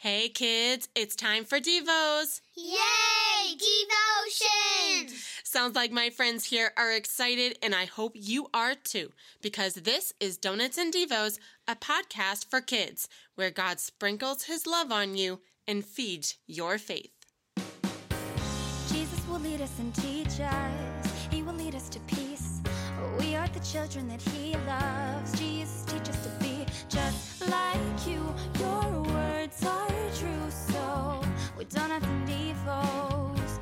Hey kids, it's time for Devos. Yay! Devotion! Sounds like my friends here are excited, and I hope you are too, because this is Donuts and Devos, a podcast for kids where God sprinkles his love on you and feeds your faith. Jesus will lead us and teach us. He will lead us to peace. We are the children that He loves. Jesus, teach us to be just like you. Your words are true, so with donuts and devos,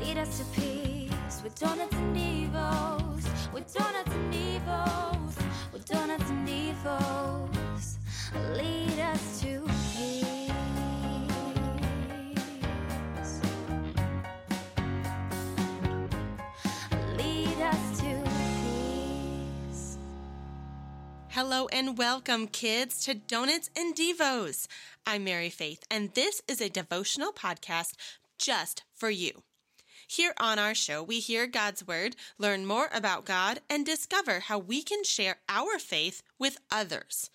lead us to peace. With donuts and devos, with donuts and devos, with donuts and devos, lead us to peace. Lead us to peace. Hello and welcome, kids, to Donuts and Devos. I'm Mary Faith, and this is a devotional podcast just for you. Here on our show, we hear God's Word, learn more about God, and discover how we can share our faith with others.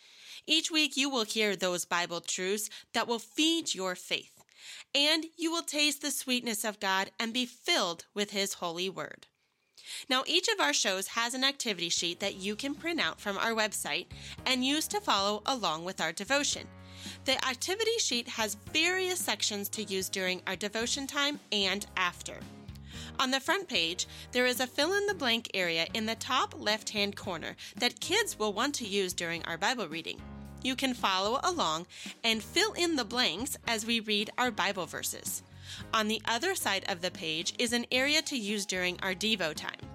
Each week, you will hear those Bible truths that will feed your faith, and you will taste the sweetness of God and be filled with His holy Word. Now, each of our shows has an activity sheet that you can print out from our website and use to follow along with our devotion. The activity sheet has various sections to use during our devotion time and after. On the front page, there is a fill in the blank area in the top left hand corner that kids will want to use during our Bible reading. You can follow along and fill in the blanks as we read our Bible verses. On the other side of the page is an area to use during our Devo time.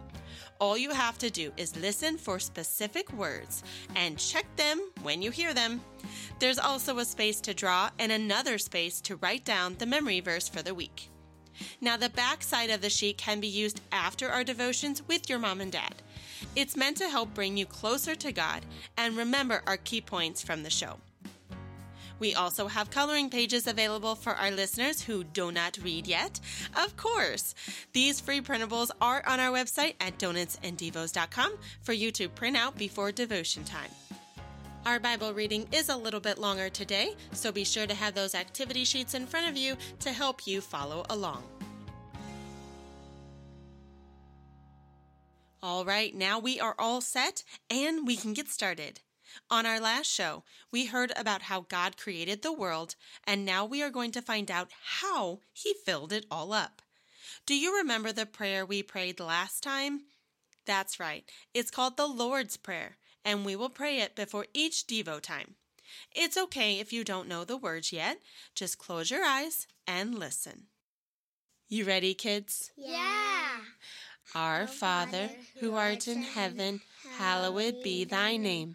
All you have to do is listen for specific words and check them when you hear them. There's also a space to draw and another space to write down the memory verse for the week. Now, the back side of the sheet can be used after our devotions with your mom and dad. It's meant to help bring you closer to God and remember our key points from the show. We also have coloring pages available for our listeners who do not read yet. Of course, these free printables are on our website at donutsanddevos.com for you to print out before devotion time. Our Bible reading is a little bit longer today, so be sure to have those activity sheets in front of you to help you follow along. All right, now we are all set and we can get started. On our last show, we heard about how God created the world, and now we are going to find out how He filled it all up. Do you remember the prayer we prayed last time? That's right, it's called the Lord's Prayer, and we will pray it before each Devo time. It's okay if you don't know the words yet, just close your eyes and listen. You ready, kids? Yeah! Our Father, who art in heaven, hallowed be thy name.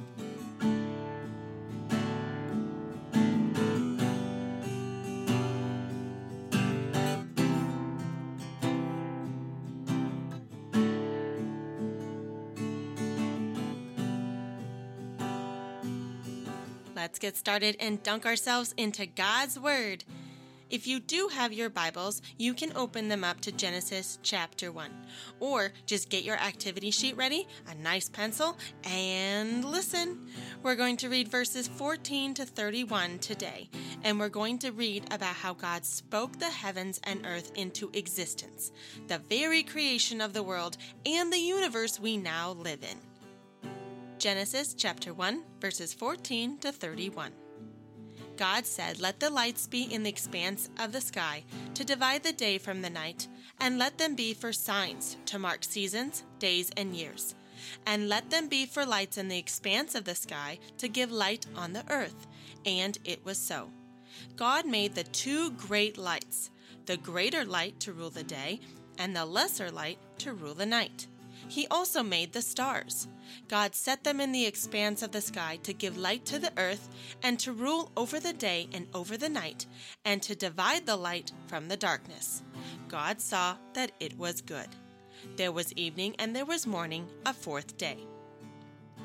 Let's get started and dunk ourselves into God's Word. If you do have your Bibles, you can open them up to Genesis chapter 1. Or just get your activity sheet ready, a nice pencil, and listen. We're going to read verses 14 to 31 today, and we're going to read about how God spoke the heavens and earth into existence, the very creation of the world and the universe we now live in. Genesis chapter 1, verses 14 to 31. God said, Let the lights be in the expanse of the sky to divide the day from the night, and let them be for signs to mark seasons, days, and years. And let them be for lights in the expanse of the sky to give light on the earth. And it was so. God made the two great lights, the greater light to rule the day, and the lesser light to rule the night. He also made the stars. God set them in the expanse of the sky to give light to the earth, and to rule over the day and over the night, and to divide the light from the darkness. God saw that it was good. There was evening and there was morning, a fourth day.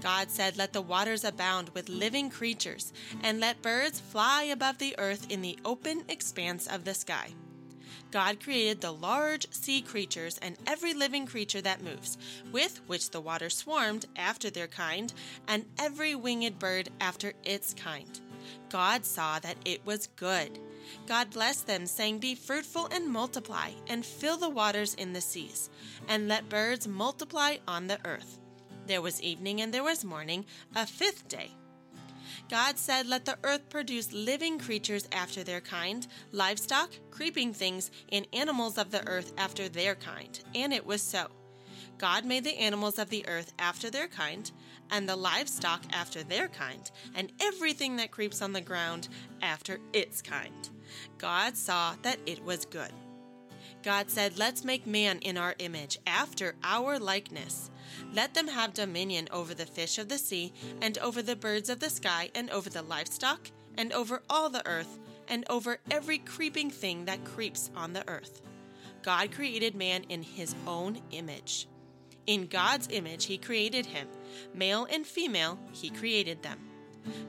God said, Let the waters abound with living creatures, and let birds fly above the earth in the open expanse of the sky. God created the large sea creatures and every living creature that moves, with which the water swarmed after their kind, and every winged bird after its kind. God saw that it was good. God blessed them, saying, Be fruitful and multiply, and fill the waters in the seas, and let birds multiply on the earth. There was evening and there was morning, a fifth day. God said, Let the earth produce living creatures after their kind, livestock, creeping things, and animals of the earth after their kind. And it was so. God made the animals of the earth after their kind, and the livestock after their kind, and everything that creeps on the ground after its kind. God saw that it was good. God said, Let's make man in our image, after our likeness. Let them have dominion over the fish of the sea, and over the birds of the sky, and over the livestock, and over all the earth, and over every creeping thing that creeps on the earth. God created man in his own image. In God's image, he created him. Male and female, he created them.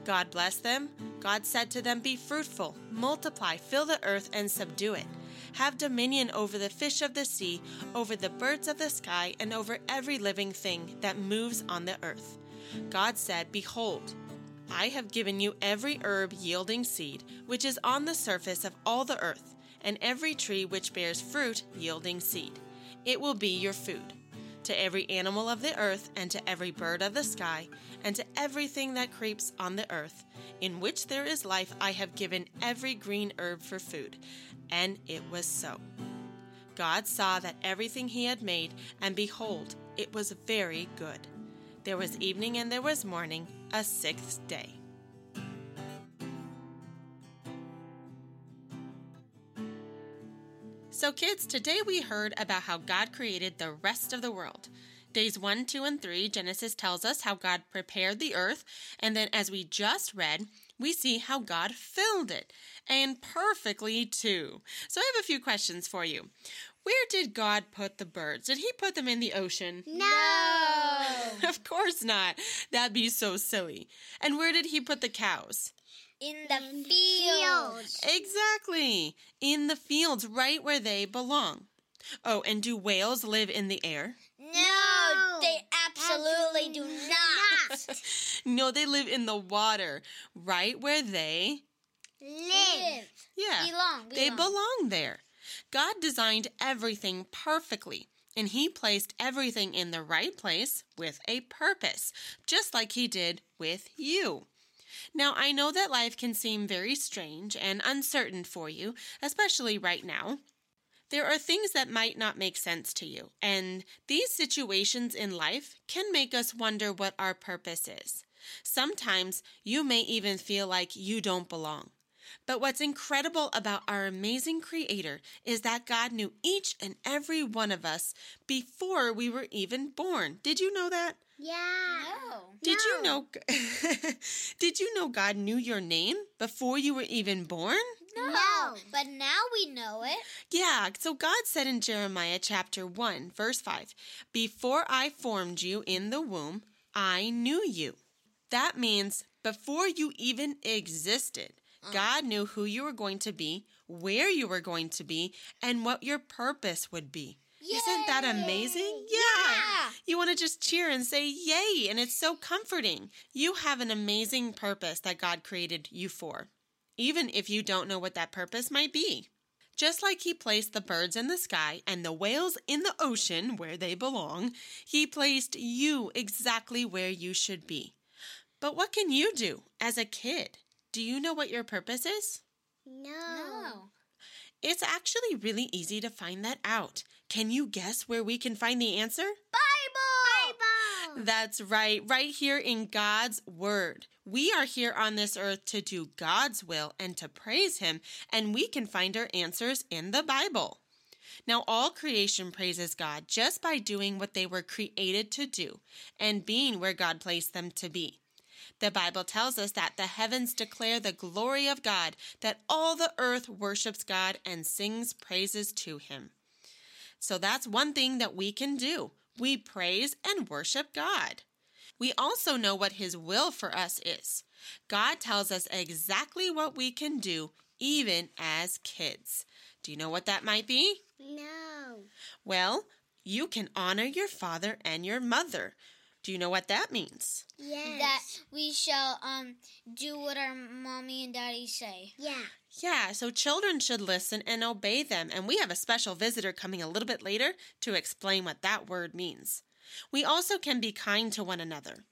God blessed them. God said to them, Be fruitful, multiply, fill the earth, and subdue it have dominion over the fish of the sea, over the birds of the sky, and over every living thing that moves on the earth. God said, Behold, I have given you every herb yielding seed, which is on the surface of all the earth, and every tree which bears fruit yielding seed. It will be your food. To every animal of the earth, and to every bird of the sky, and to everything that creeps on the earth, in which there is life, I have given every green herb for food. And it was so. God saw that everything he had made, and behold, it was very good. There was evening and there was morning, a sixth day. So, kids, today we heard about how God created the rest of the world. Days 1, 2, and 3, Genesis tells us how God prepared the earth, and then as we just read, we see how God filled it, and perfectly too. So I have a few questions for you. Where did God put the birds? Did he put them in the ocean? No. of course not. That'd be so silly. And where did he put the cows? In the fields. Exactly. In the fields, right where they belong. Oh, and do whales live in the air? No, they absolutely do not. no, they live in the water, right where they Live. Yeah. Belong. They belong there. God designed everything perfectly, and He placed everything in the right place with a purpose, just like He did with you. Now, I know that life can seem very strange and uncertain for you, especially right now. There are things that might not make sense to you, and these situations in life can make us wonder what our purpose is. Sometimes you may even feel like you don't belong. But what's incredible about our amazing Creator is that God knew each and every one of us before we were even born. Did you know that? Yeah. No. Did you know Did you know God knew your name before you were even born? No. But now we know it. Yeah, so God said in Jeremiah chapter 1, verse 5, Before I formed you in the womb, I knew you. That means before you even existed, uh-huh. God knew who you were going to be, where you were going to be, and what your purpose would be. Isn't that amazing? Yeah. You want to just cheer and say, Yay! And it's so comforting. You have an amazing purpose that God created you for, even if you don't know what that purpose might be. Just like He placed the birds in the sky and the whales in the ocean where they belong, He placed you exactly where you should be. But what can you do as a kid? Do you know what your purpose is? No. It's actually really easy to find that out. Can you guess where we can find the answer? Bible. Bible. That's right, right here in God's Word. We are here on this earth to do God's will and to praise Him, and we can find our answers in the Bible. Now, all creation praises God just by doing what they were created to do and being where God placed them to be. The Bible tells us that the heavens declare the glory of God, that all the earth worships God and sings praises to Him. So that's one thing that we can do. We praise and worship God. We also know what His will for us is. God tells us exactly what we can do, even as kids. Do you know what that might be? No. Well, you can honor your father and your mother. Do you know what that means? Yes. That we shall um do what our mommy and daddy say. yeah. Yeah, so children should listen and obey them. And we have a special visitor coming a little bit later to explain what that word means. We also can be kind to one another.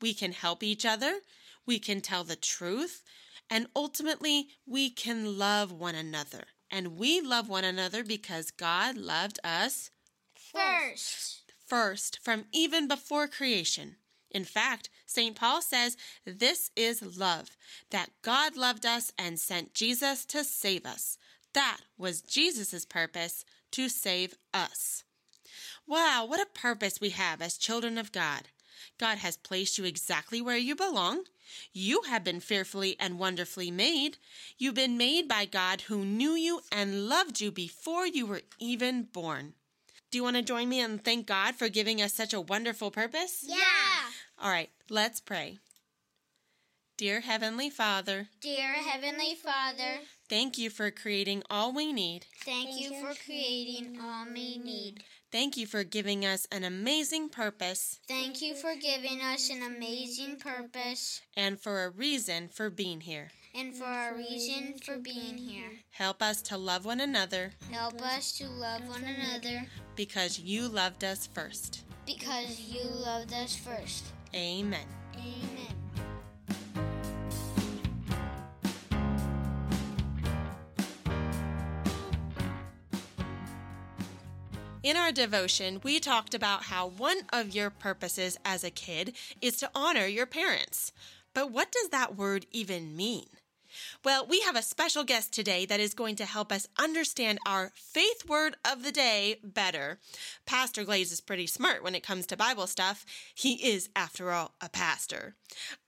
We can help each other. We can tell the truth. And ultimately, we can love one another. And we love one another because God loved us First. first from even before creation. In fact, St. Paul says this is love, that God loved us and sent Jesus to save us. That was Jesus' purpose to save us. Wow, what a purpose we have as children of God. God has placed you exactly where you belong. You have been fearfully and wonderfully made. You've been made by God who knew you and loved you before you were even born. Do you want to join me and thank God for giving us such a wonderful purpose? Yeah. All right, let's pray. Dear Heavenly Father, Dear Heavenly Father, thank you for creating all we need. thank you for creating all we need. Thank you for giving us an amazing purpose Thank you for giving us an amazing purpose and for a reason for being here. And for our reason for being here. Help us to love one another Help us to love one another because you loved us first. because you loved us first. Amen. Amen. In our devotion, we talked about how one of your purposes as a kid is to honor your parents. But what does that word even mean? Well, we have a special guest today that is going to help us understand our faith word of the day better. Pastor Glaze is pretty smart when it comes to Bible stuff. He is, after all, a pastor.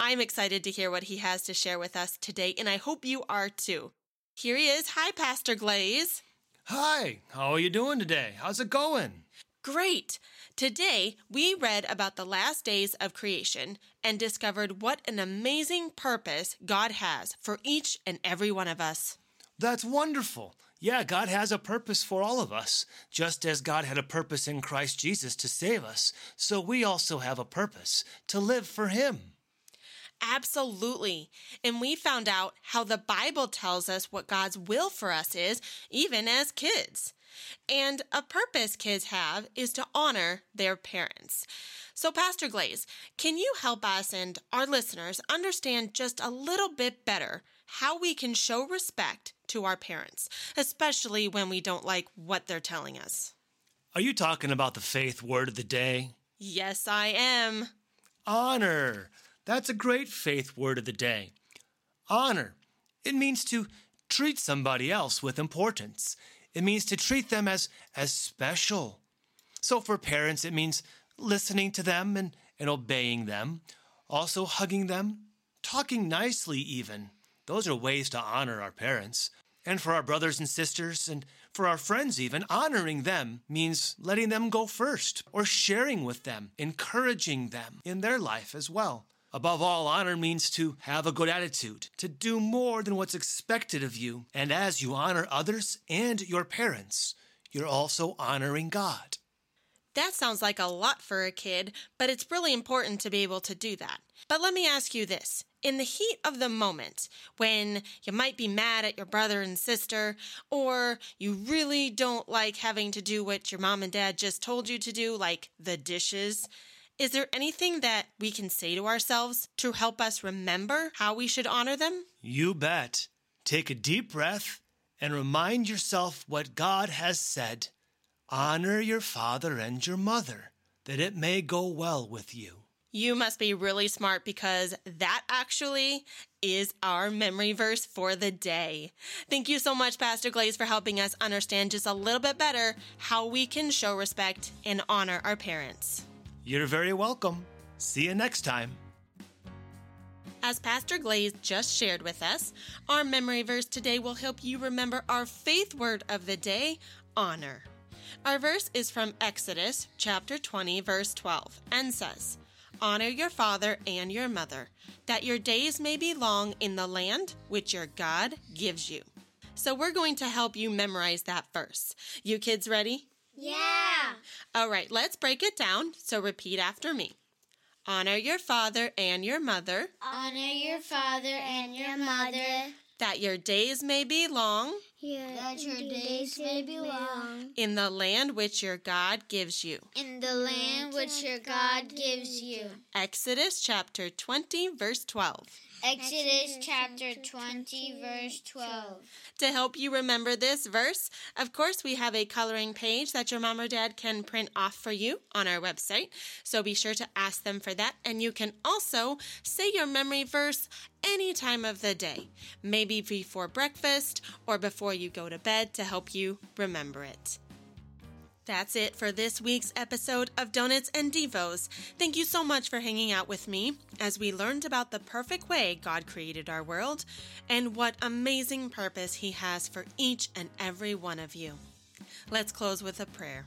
I'm excited to hear what he has to share with us today, and I hope you are too. Here he is. Hi, Pastor Glaze. Hi, how are you doing today? How's it going? Great! Today, we read about the last days of creation and discovered what an amazing purpose God has for each and every one of us. That's wonderful. Yeah, God has a purpose for all of us, just as God had a purpose in Christ Jesus to save us. So we also have a purpose to live for Him. Absolutely. And we found out how the Bible tells us what God's will for us is, even as kids. And a purpose kids have is to honor their parents. So, Pastor Glaze, can you help us and our listeners understand just a little bit better how we can show respect to our parents, especially when we don't like what they're telling us? Are you talking about the faith word of the day? Yes, I am. Honor. That's a great faith word of the day. Honor. It means to treat somebody else with importance. It means to treat them as, as special. So for parents, it means listening to them and, and obeying them, also hugging them, talking nicely, even. Those are ways to honor our parents. And for our brothers and sisters, and for our friends, even, honoring them means letting them go first, or sharing with them, encouraging them in their life as well. Above all, honor means to have a good attitude, to do more than what's expected of you. And as you honor others and your parents, you're also honoring God. That sounds like a lot for a kid, but it's really important to be able to do that. But let me ask you this. In the heat of the moment, when you might be mad at your brother and sister, or you really don't like having to do what your mom and dad just told you to do, like the dishes, is there anything that we can say to ourselves to help us remember how we should honor them? You bet. Take a deep breath and remind yourself what God has said. Honor your father and your mother, that it may go well with you. You must be really smart because that actually is our memory verse for the day. Thank you so much, Pastor Glaze, for helping us understand just a little bit better how we can show respect and honor our parents. You're very welcome. See you next time. As Pastor Glaze just shared with us, our memory verse today will help you remember our faith word of the day honor. Our verse is from Exodus chapter 20, verse 12, and says, Honor your father and your mother, that your days may be long in the land which your God gives you. So we're going to help you memorize that verse. You kids ready? Yeah. All right, let's break it down. So repeat after me. Honor your father and your mother, Honor your father and your mother, that your days may be long that your days may be long in the land which your God gives you. in the land which your God gives you. Exodus chapter 20, verse 12. Exodus chapter 20, verse 12. To help you remember this verse, of course, we have a coloring page that your mom or dad can print off for you on our website. So be sure to ask them for that. And you can also say your memory verse any time of the day, maybe before breakfast or before you go to bed to help you remember it. That's it for this week's episode of Donuts and Devos. Thank you so much for hanging out with me as we learned about the perfect way God created our world and what amazing purpose He has for each and every one of you. Let's close with a prayer.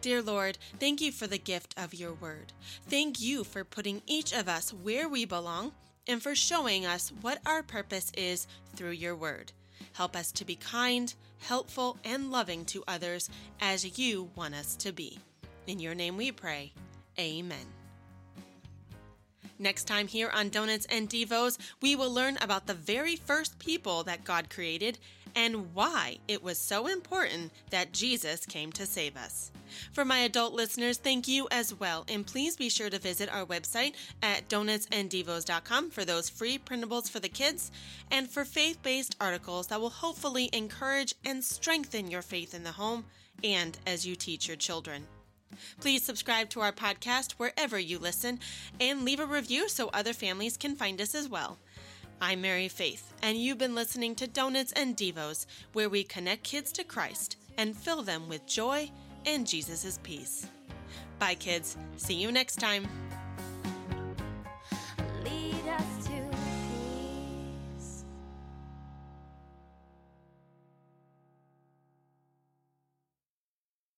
Dear Lord, thank you for the gift of your word. Thank you for putting each of us where we belong and for showing us what our purpose is through your word. Help us to be kind, helpful, and loving to others as you want us to be. In your name we pray. Amen. Next time here on Donuts and Devos, we will learn about the very first people that God created and why it was so important that Jesus came to save us. For my adult listeners, thank you as well, and please be sure to visit our website at donutsanddevos.com for those free printables for the kids and for faith based articles that will hopefully encourage and strengthen your faith in the home and as you teach your children. Please subscribe to our podcast wherever you listen and leave a review so other families can find us as well. I'm Mary Faith, and you've been listening to Donuts and Devos, where we connect kids to Christ and fill them with joy and Jesus' peace. Bye, kids. See you next time.